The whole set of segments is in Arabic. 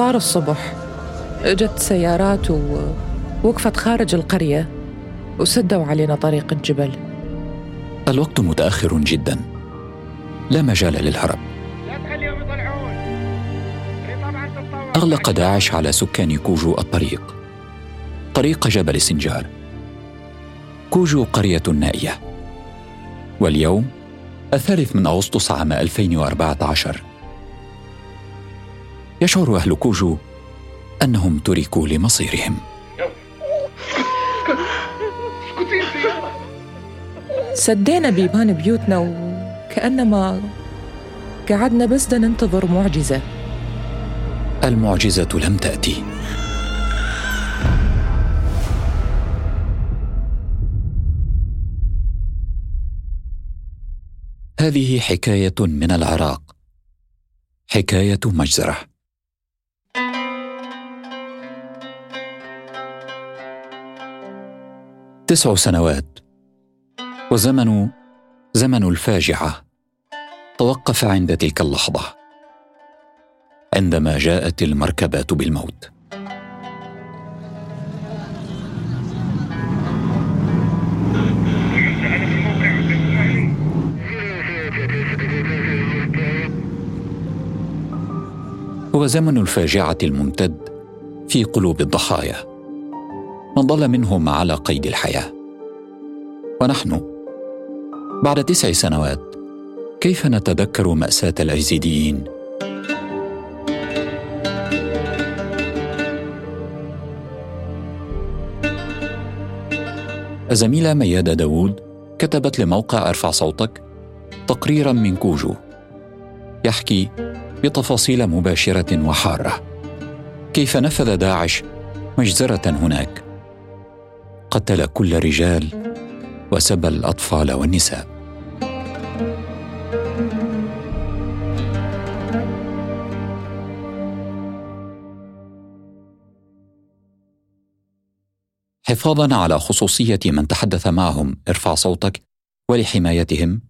صار الصبح. إجت سيارات ووقفت خارج القرية وسدوا علينا طريق الجبل. الوقت متأخر جدا. لا مجال للهرب. أغلق داعش على سكان كوجو الطريق. طريق جبل سنجار. كوجو قرية نائية. واليوم الثالث من أغسطس عام 2014 يشعر أهل كوجو أنهم تركوا لمصيرهم. سدينا بيبان بيوتنا وكأنما قعدنا بس ننتظر معجزة. المعجزة لم تأتي. هذه حكاية من العراق. حكاية مجزرة. تسع سنوات. وزمن زمن الفاجعة. توقف عند تلك اللحظة. عندما جاءت المركبات بالموت. هو زمن الفاجعة الممتد في قلوب الضحايا. من ضل منهم على قيد الحياة. ونحن بعد تسع سنوات كيف نتذكر مأساة الأيزيديين الزميلة ميادة داوود كتبت لموقع أرفع صوتك تقريرا من كوجو. يحكي بتفاصيل مباشرة وحارة. كيف نفذ داعش مجزرة هناك؟ قتل كل رجال وسبى الأطفال والنساء. حفاظا على خصوصية من تحدث معهم ارفع صوتك ولحمايتهم.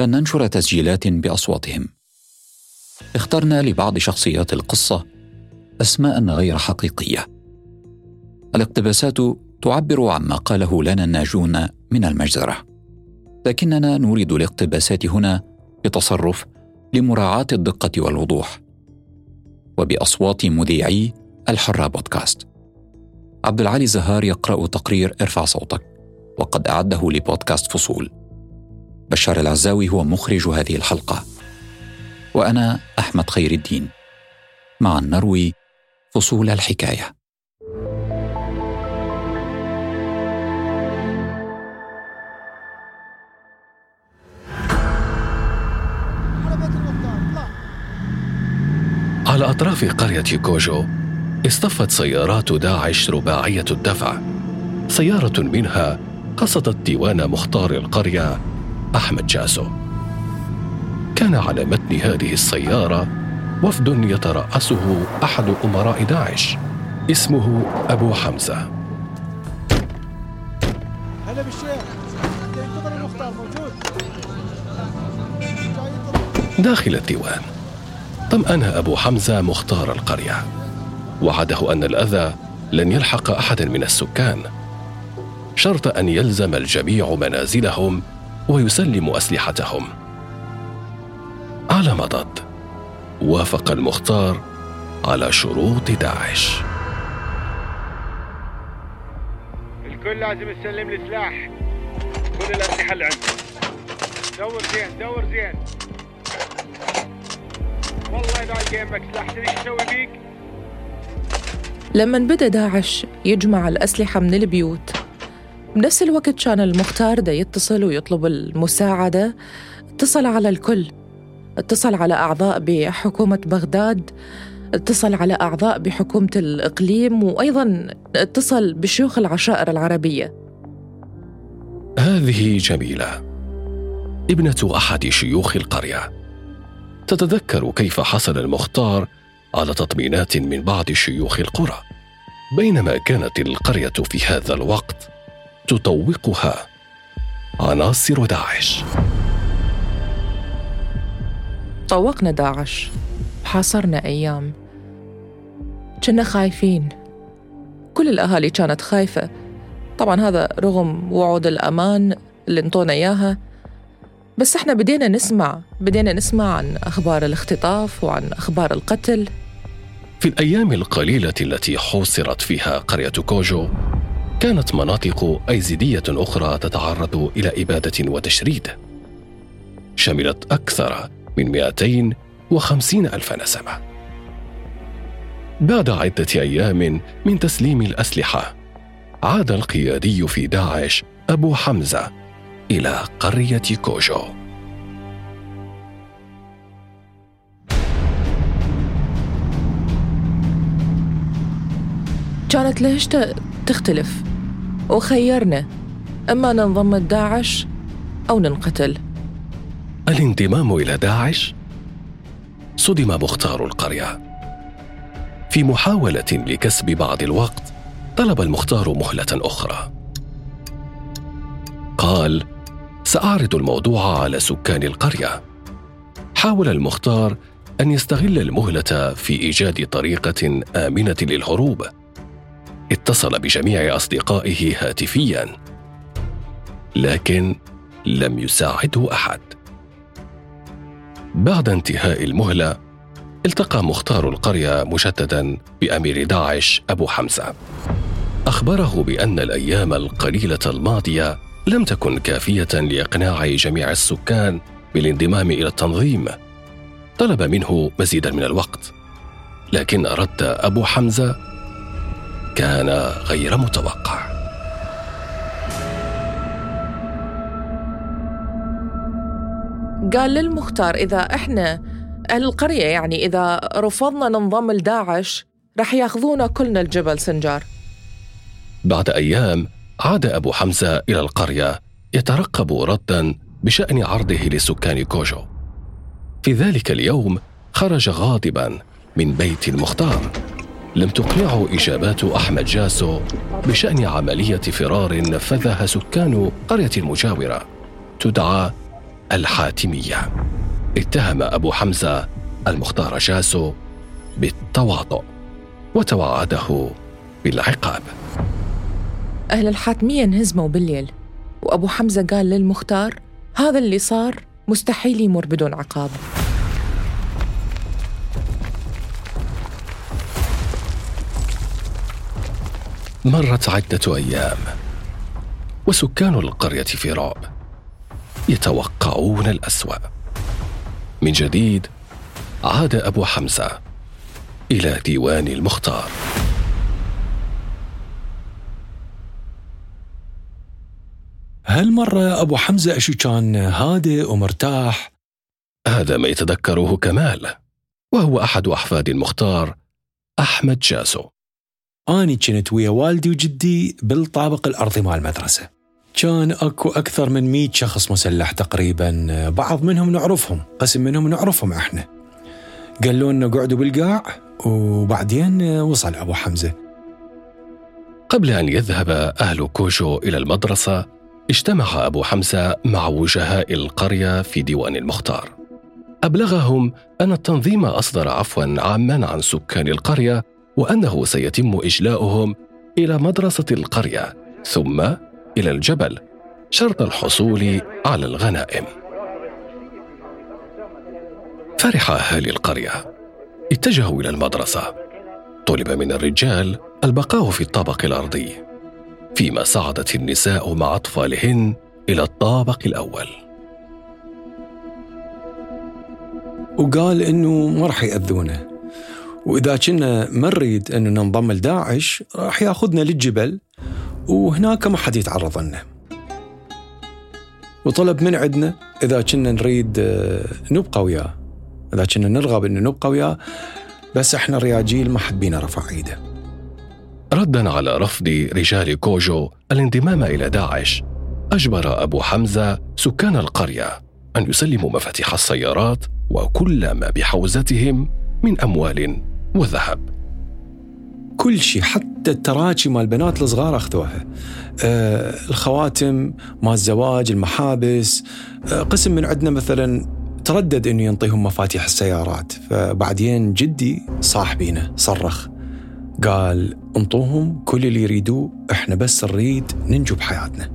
لن ننشر تسجيلات بأصواتهم. اخترنا لبعض شخصيات القصة اسماء غير حقيقية. الاقتباسات تعبر عما قاله لنا الناجون من المجزرة. لكننا نريد الاقتباسات هنا بتصرف لمراعاة الدقة والوضوح. وبأصوات مذيعي الحره بودكاست. عبد العالي زهار يقرأ تقرير ارفع صوتك وقد أعده لبودكاست فصول. بشار العزاوي هو مخرج هذه الحلقة. وأنا أحمد خير الدين. معا نروي فصول الحكاية. على أطراف قرية كوجو اصطفت سيارات داعش رباعية الدفع. سيارة منها قصدت ديوان مختار القرية أحمد جاسو. كان على متن هذه السيارة وفد يترأسه أحد أمراء داعش اسمه أبو حمزة. هلا بالشيخ. ينتظر المختار موجود. داخل الديوان. طمأن أبو حمزة مختار القرية؟ وعده أن الأذى لن يلحق أحدا من السكان. شرط أن يلزم الجميع منازلهم ويسلموا أسلحتهم. على مضض وافق المختار على شروط داعش. الكل لازم يسلم لي سلاح كل الأسلحة اللي عنده دور زين دور زين. والله جيبك سلاح. إيش أسوي بيك؟ لما بدأ داعش يجمع الأسلحة من البيوت. بنفس الوقت كان المختار ده يتصل ويطلب المساعدة. اتصل على الكل. اتصل على أعضاء بحكومة بغداد. اتصل على أعضاء بحكومة الإقليم. وأيضا اتصل بشيوخ العشائر العربية. هذه جميلة. ابنة أحد شيوخ القرية. تتذكر كيف حصل المختار على تطمينات من بعض شيوخ القرى بينما كانت القرية في هذا الوقت تطوقها عناصر داعش. وطوقنا داعش. حاصرنا أيام. كنا خايفين. كل الأهالي كانت خايفة. طبعا هذا رغم وعود الأمان اللي انطونا إياها. بس إحنا بدينا نسمع بدينا نسمع عن أخبار الاختطاف وعن أخبار القتل. في الأيام القليلة التي حوصرت فيها قرية كوجو كانت مناطق أيزيدية أخرى تتعرض إلى إبادة وتشريد. شملت أكثر من 250 ألف نسمة. بعد عدة أيام من تسليم الأسلحة عاد القيادي في داعش أبو حمزة إلى قرية كوجو. كانت لهجته تختلف. وخيرنا إما ننضم لداعش أو ننقتل. الانضمام إلى داعش؟ صدم مختار القرية. في محاولة لكسب بعض الوقت طلب المختار مهلة أخرى. قال سأعرض الموضوع على سكان القرية. حاول المختار أن يستغل المهلة في إيجاد طريقة آمنة للهروب. اتصل بجميع أصدقائه هاتفيا لكن لم يساعده أحد. بعد انتهاء المهلة التقى مختار القرية مجددا بأمير داعش أبو حمزة. أخبره بأن الأيام القليلة الماضية لم تكن كافية لإقناع جميع السكان بالانضمام إلى التنظيم. طلب منه مزيدا من الوقت لكن رد أبو حمزة كان غير متوقع. قال للمختار إذا إحنا أهل القرية يعني إذا رفضنا ننضم لداعش رح ياخذونا كلنا الجبل سنجار. بعد أيام عاد أبو حمزة إلى القرية يترقب ردا بشأن عرضه لسكان كوجو. في ذلك اليوم خرج غاضبا من بيت المختار. لم تقنعه إجابات أحمد جاسو بشأن عملية فرار نفذها سكان قرية المجاورة. تدعى الحاتمية. اتهم أبو حمزة المختار جاسو بالتواطؤ وتوعده بالعقاب. أهل الحاتمية انهزموا بالليل وأبو حمزة قال للمختار هذا اللي صار مستحيل يمر بدون عقاب. مرت عدة أيام وسكان القرية في رعب يتوقعون الأسوأ. من جديد عاد أبو حمزة إلى ديوان المختار. هالمرة أبو حمزة أشو كان هادئ ومرتاح؟ هذا ما يتذكره كمال وهو أحد أحفاد المختار أحمد جاسو أني كنت ويا والدي وجدي بالطابق الأرضي مال المدرسة. كان أكو أكثر من مئة شخص مسلح تقريبا بعض منهم نعرفهم قسم منهم نعرفهم إحنا. قالوا لنا قعدوا بالقاع وبعدين وصل أبو حمزة. قبل أن يذهب أهل كوشو إلى المدرسة اجتمع أبو حمزة مع وجهاء القرية في ديوان المختار. أبلغهم أن التنظيم أصدر عفوا عاما عن سكان القرية وأنه سيتم إجلاؤهم إلى مدرسة القرية ثم إلى الجبل شرط الحصول على الغنائم. فرح أهالي القرية. اتجهوا إلى المدرسة. طلب من الرجال البقاء في الطابق الأرضي. فيما صعدت النساء مع أطفالهن إلى الطابق الأول. وقال إنه ما راح يأذونه. وإذا كنا ما نريد أنه ننضم لداعش راح يأخذنا للجبل وهناك ما حد يتعرض لنا وطلب من عندنا إذا كنا نريد آه، نبقى وياه. إذا كنا نرغب أنه نبقى وياه بس إحنا رياجيل ما حد بينا رفع إيده. ردا على رفض رجال كوجو الانضمام إلى داعش أجبر أبو حمزة سكان القرية أن يسلموا مفاتيح السيارات وكل ما بحوزتهم من أموال وذهب. كل شيء حتى التراجي مال البنات الصغار أخذوها. آه الخواتم مال الزواج المحابس. آه قسم من عندنا مثلا تردد إنه ينطيهم مفاتيح السيارات فبعدين جدي صاحبينا صرخ. قال انطوهم كل اللي يريدوه إحنا بس نريد ننجو بحياتنا.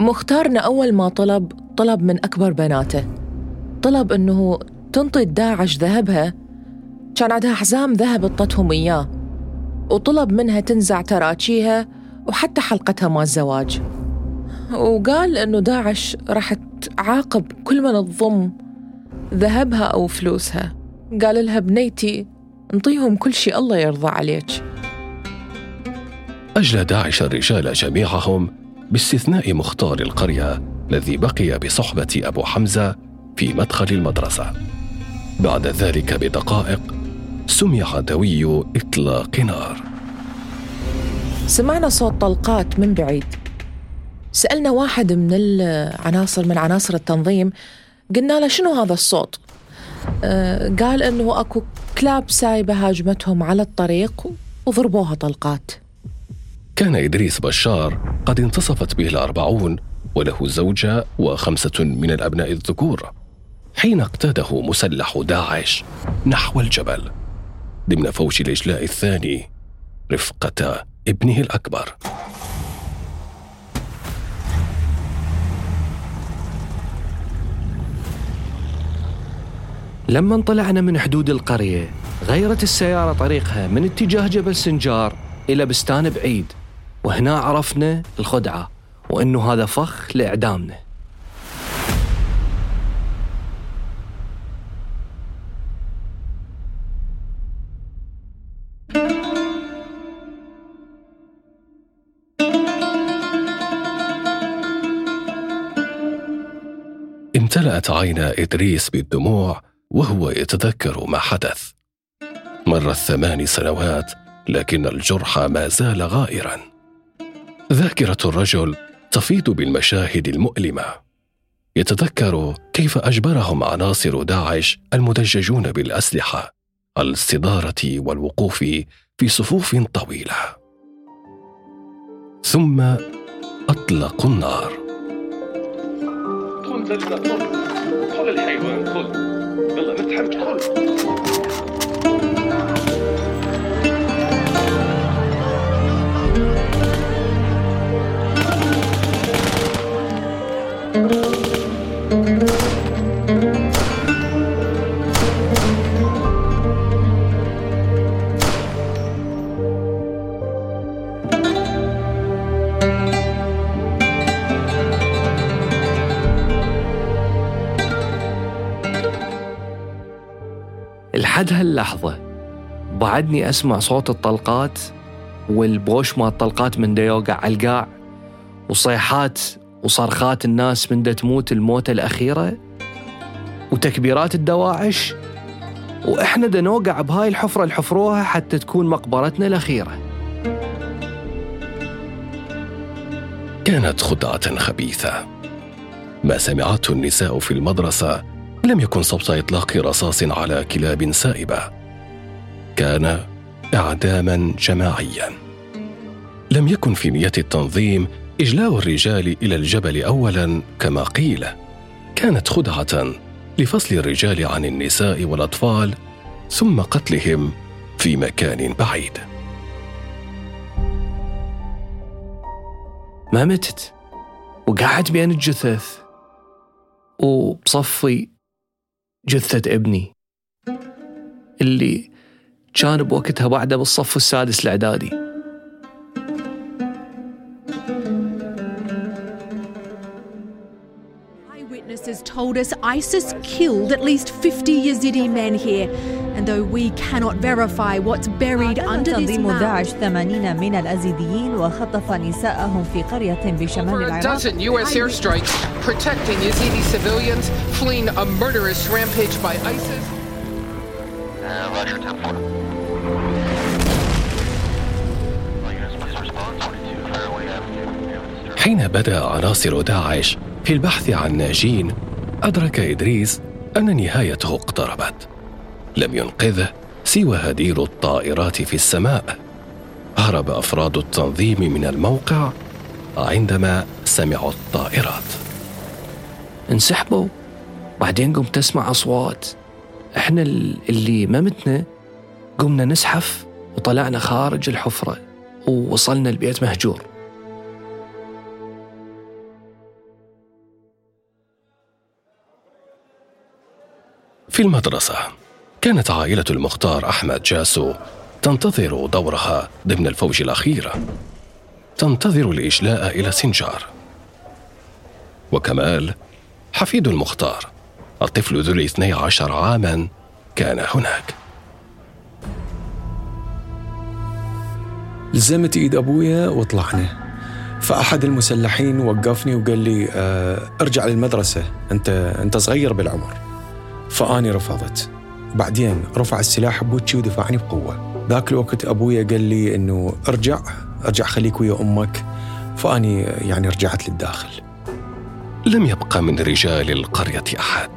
مختارنا أول ما طلب طلب من أكبر بناته. طلب أنه تنطي داعش ذهبها. كان عندها حزام ذهب اطتهم إياه. وطلب منها تنزع تراجيها وحتى حلقتها مال الزواج. وقال أنه داعش راح تعاقب كل من تضم ذهبها أو فلوسها. قال لها بنيتي انطيهم كل شيء الله يرضى عليك. أجلى داعش الرجال جميعهم باستثناء مختار القرية الذي بقي بصحبة أبو حمزة في مدخل المدرسة. بعد ذلك بدقائق سمع دوي إطلاق نار. سمعنا صوت طلقات من بعيد. سألنا واحد من العناصر من عناصر التنظيم قلنا له شنو هذا الصوت؟ قال إنه أكو كلاب سايبة هاجمتهم على الطريق وضربوها طلقات. كان إدريس بشار قد انتصفت به الأربعون وله زوجة وخمسة من الأبناء الذكور حين اقتاده مسلح داعش نحو الجبل ضمن فوج الإجلاء الثاني رفقة ابنه الأكبر. لما طلعنا من حدود القرية غيرت السيارة طريقها من اتجاه جبل سنجار إلى بستان بعيد وهنا عرفنا الخدعة وأنه هذا فخ لإعدامنا. امتلأت عينا إدريس بالدموع وهو يتذكر ما حدث. مرت ثمان سنوات لكن الجرح ما زال غائرا. ذاكرة الرجل تفيض بالمشاهد المؤلمة. يتذكر كيف أجبرهم عناصر داعش المدججون بالأسلحة على الاستداره والوقوف في صفوف طويلة. ثم اطلقوا النار. خذ الحيوان خذ يلا متحمس خذ بعدني أسمع صوت الطلقات والبوش مال الطلقات من دا يوقع على القاع وصيحات وصرخات الناس من تموت الموتة الأخيرة وتكبيرات الدواعش. وإحنا دا نوقع بهاي الحفرة اللي حفروها حتى تكون مقبرتنا الأخيرة. كانت خدعه خبيثة. ما سمعته النساء في المدرسة لم يكن صوت إطلاق رصاص على كلاب سائبة. كان إعداما جماعيا. لم يكن في نية التنظيم إجلاء الرجال إلى الجبل اولا كما قيل. كانت خدعة لفصل الرجال عن النساء والأطفال ثم قتلهم في مكان بعيد. ما متت؟ وقعدت بين الجثث. وبصفي جثة ابني. اللي كان بوقتها بعده بالصف السادس الإعدادي Eyewitnesses told us ISIS killed at least 50 Yazidi men here. And though we cannot verify what's buried under this تنظيم mound, داعش 80 من الأزيديين وخطف نساءهم في قرية بشمال Over a العراق dozen U.S. airstrikes protecting Yazidi civilians fleeing a murderous rampage by ISIS. حين بدا عناصر داعش في البحث عن ناجين أدرك إدريس أن نهايته اقتربت. لم ينقذه سوى هدير الطائرات في السماء. هرب أفراد التنظيم من الموقع عندما سمعوا الطائرات. انسحبوا. بعدين قمت أسمع أصوات. إحنا اللي ما متنا قمنا نزحف وطلعنا خارج الحفرة ووصلنا البيت مهجور. في المدرسة. كانت عائلة المختار أحمد جاسو تنتظر دورها ضمن الفوج الأخيرة تنتظر الإجلاء إلى سنجار. وكمال حفيد المختار الطفل ذو الاثني عشر عاما كان هناك. لزمت إيد أبويا وطلعنا فأحد المسلحين وقفني وقال لي آه ارجع للمدرسة. أنت أنت صغير بالعمر. فآني رفضت. بعدين رفع السلاح بوجهي ودفعني بقوة. ذاك الوقت أبويا قال لي إنه ارجع ارجع خليك ويا أمك. فآني يعني رجعت للداخل. لم يبقى من رجال القرية أحد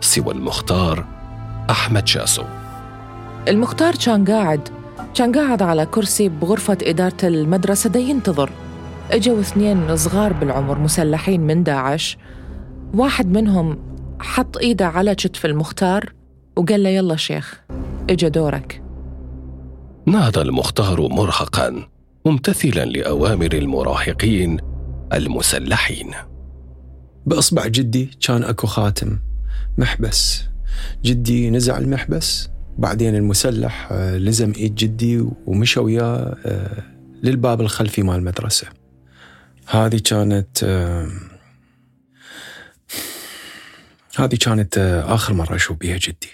سوى المختار أحمد شاسو. المختار كان قاعد كان قاعد على كرسي بغرفة إدارة المدرسة. دا ينتظر. إجوا اثنين صغار بالعمر مسلحين من داعش. واحد منهم حط إيده على كتف المختار وقال له يلا شيخ إجا دورك. نهض المختار مرهقا ممتثلا لأوامر المراهقين المسلحين. بإصبع جدي كان أكو خاتم محبس. جدي نزع المحبس بعدين المسلح آه، لزم إيد جدي ومشى وياه آه، للباب الخلفي مال المدرسة. هذه كانت آه، هذه كانت آخر مرة أشوف بيها جدي.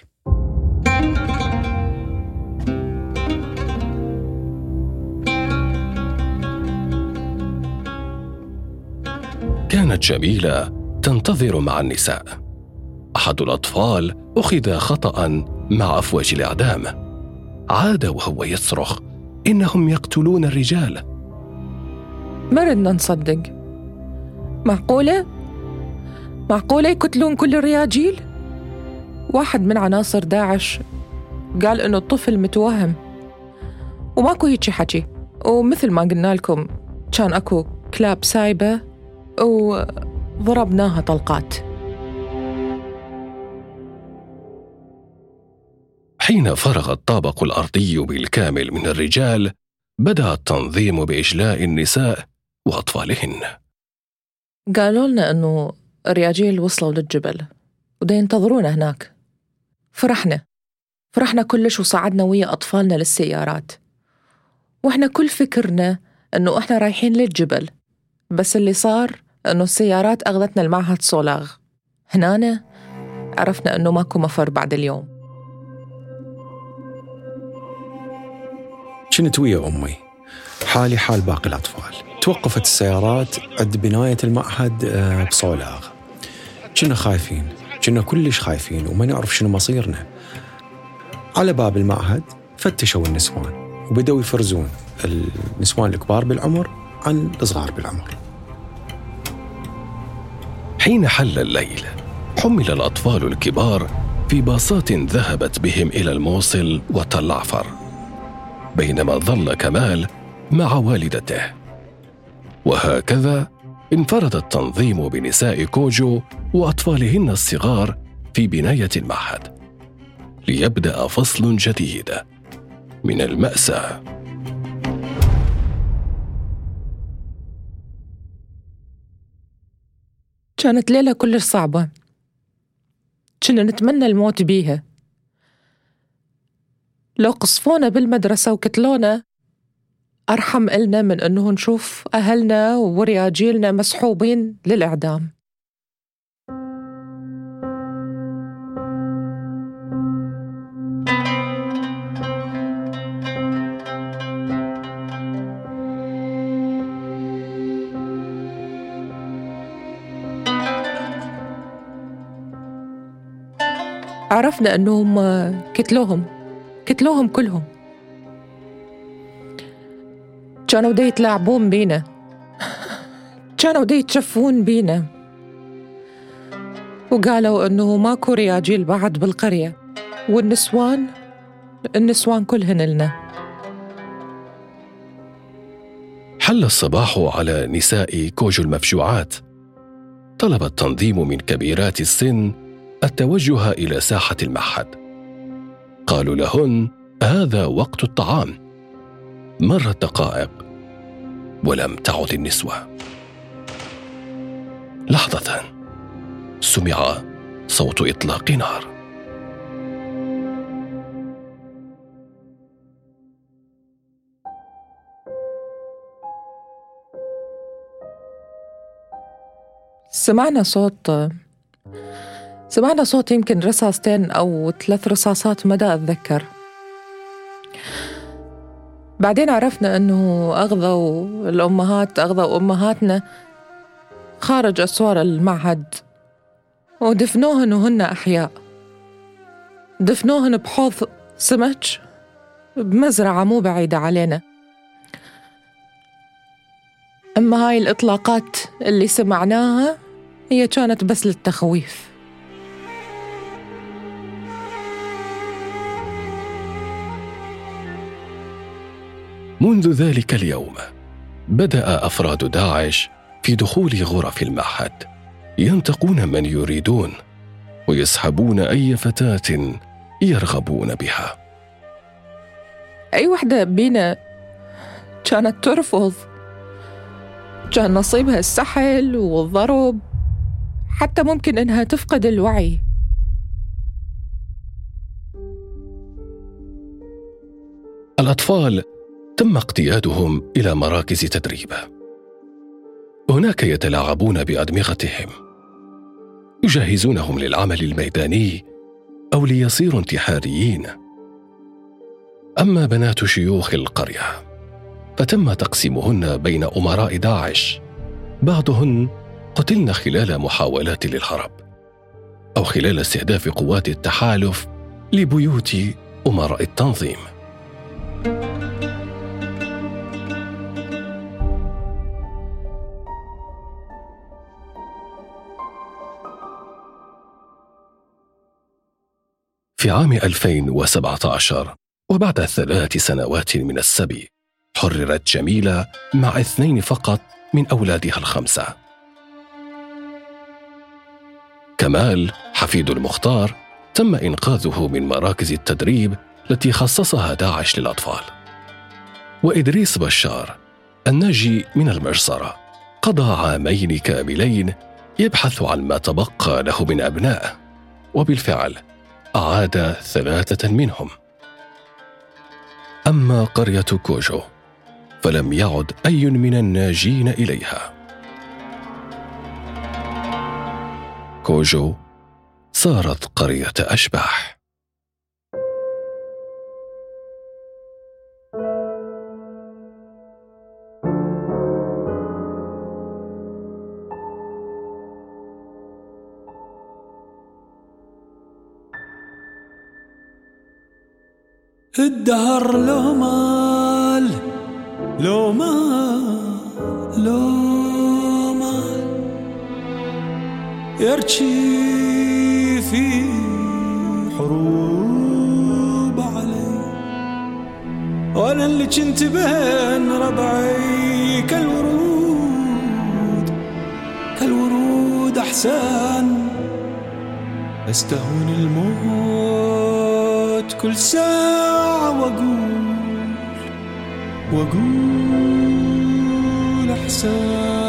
كانت جميلة تنتظر مع النساء. أحد الأطفال أخذ خطأ مع أفواج الإعدام. عاد وهو يصرخ إنهم يقتلون الرجال. ما ردنا نصدق. معقولة؟ معقولة يقتلون كل الرياجيل؟ واحد من عناصر داعش قال إنه الطفل متوهم. وماكو هيجي حكي. ومثل ما قلنا لكم كان أكو كلاب سايبة وضربناها طلقات. حين فرغ الطابق الأرضي بالكامل من الرجال بدأ التنظيم بإجلاء النساء وأطفالهن. قالوا لنا إنه الرياجيل وصلوا للجبل ودا ينتظرونا هناك. فرحنا فرحنا كلش وصعدنا ويا أطفالنا للسيارات. وإحنا كل فكرنا إنه إحنا رايحين للجبل بس اللي صار إنه السيارات أخذتنا المعهد صولاغ هنا عرفنا إنه ماكو مفر بعد اليوم. كنت ويا أمي؟ حالي حال باقي الأطفال. توقفت السيارات عند بناية المعهد آه، بصولاغ كنا خايفين؟ كنا كلش خايفين وما نعرف شنو مصيرنا. على باب المعهد فتشوا النسوان وبدأوا يفرزون النسوان الكبار بالعمر عن الصغار بالعمر. حين حل الليل حمل الأطفال الكبار في باصات ذهبت بهم إلى الموصل وتل عفر بينما ظل كمال مع والدته. وهكذا انفرد التنظيم بنساء كوجو وأطفالهن الصغار في بناية المعهد. ليبدأ فصل جديد. من المأساة. كانت ليلة كلش صعبة. كنا نتمنى الموت بيها. لو قصفونا بالمدرسة وكتلونا أرحم إلنا من أنه نشوف أهلنا ورياجيلنا مسحوبين للإعدام. عرفنا أنهم كتلوهم قتلوهم كلهم. كانوا دي يتلاعبون بينا. كانوا دي يتشفون بينا. وقالوا إنه ماكو رياجيل بعد بالقرية. والنسوان النسوان كلهن لنا. حل الصباح على نساء كوجو المفجوعات. طلب التنظيم من كبيرات السن التوجه إلى ساحة المعهد. قالوا لهن هذا وقت الطعام. مرت دقائق ولم تعد النسوة. لحظة سمع صوت إطلاق نار. سمعنا صوت سمعنا صوت يمكن رصاصتين أو ثلاث رصاصات مدى أتذكر بعدين عرفنا أنه أغضوا الأمهات أغضوا أمهاتنا. خارج أسوار المعهد. ودفنوهن وهن أحياء. دفنوهن بحوض سمك بمزرعة مو بعيدة علينا. أما هاي الإطلاقات اللي سمعناها هي كانت بس للتخويف. منذ ذلك اليوم بدأ أفراد داعش في دخول غرف المعهد ينتقون من يريدون ويسحبون أي فتاة يرغبون بها. أي وحدة بينا كانت ترفض؟ كان نصيبها السحل والضرب حتى ممكن إنها تفقد الوعي. الأطفال تم اقتيادهم إلى مراكز تدريب. هناك يتلاعبون بأدمغتهم. يجهزونهم للعمل الميداني أو ليصيروا انتحاريين. أما بنات شيوخ القرية فتم تقسيمهن بين أمراء داعش. بعضهن قتلن خلال محاولات للهرب أو خلال استهداف قوات التحالف لبيوت أمراء التنظيم. في عام 2017 وبعد ثلاث سنوات من السبي حررت جميلة مع اثنين فقط من أولادها الخمسة. كمال حفيد المختار تم إنقاذه من مراكز التدريب التي خصصها داعش للأطفال. وإدريس بشار الناجي من المجزرة قضى عامين كاملين يبحث عن ما تبقى له من أبنائه وبالفعل أعاد ثلاثة منهم. أما قرية كوجو فلم يعد أي من الناجين إليها. كوجو صارت قرية أشباح. الدهر لو مال لو مال لو مال. يرشي في حروب علي وأنا اللي كنت بين ربعي كالورود كالورود أحسن. أستهون الموت كل ساعة وأقول وأقول أحسن.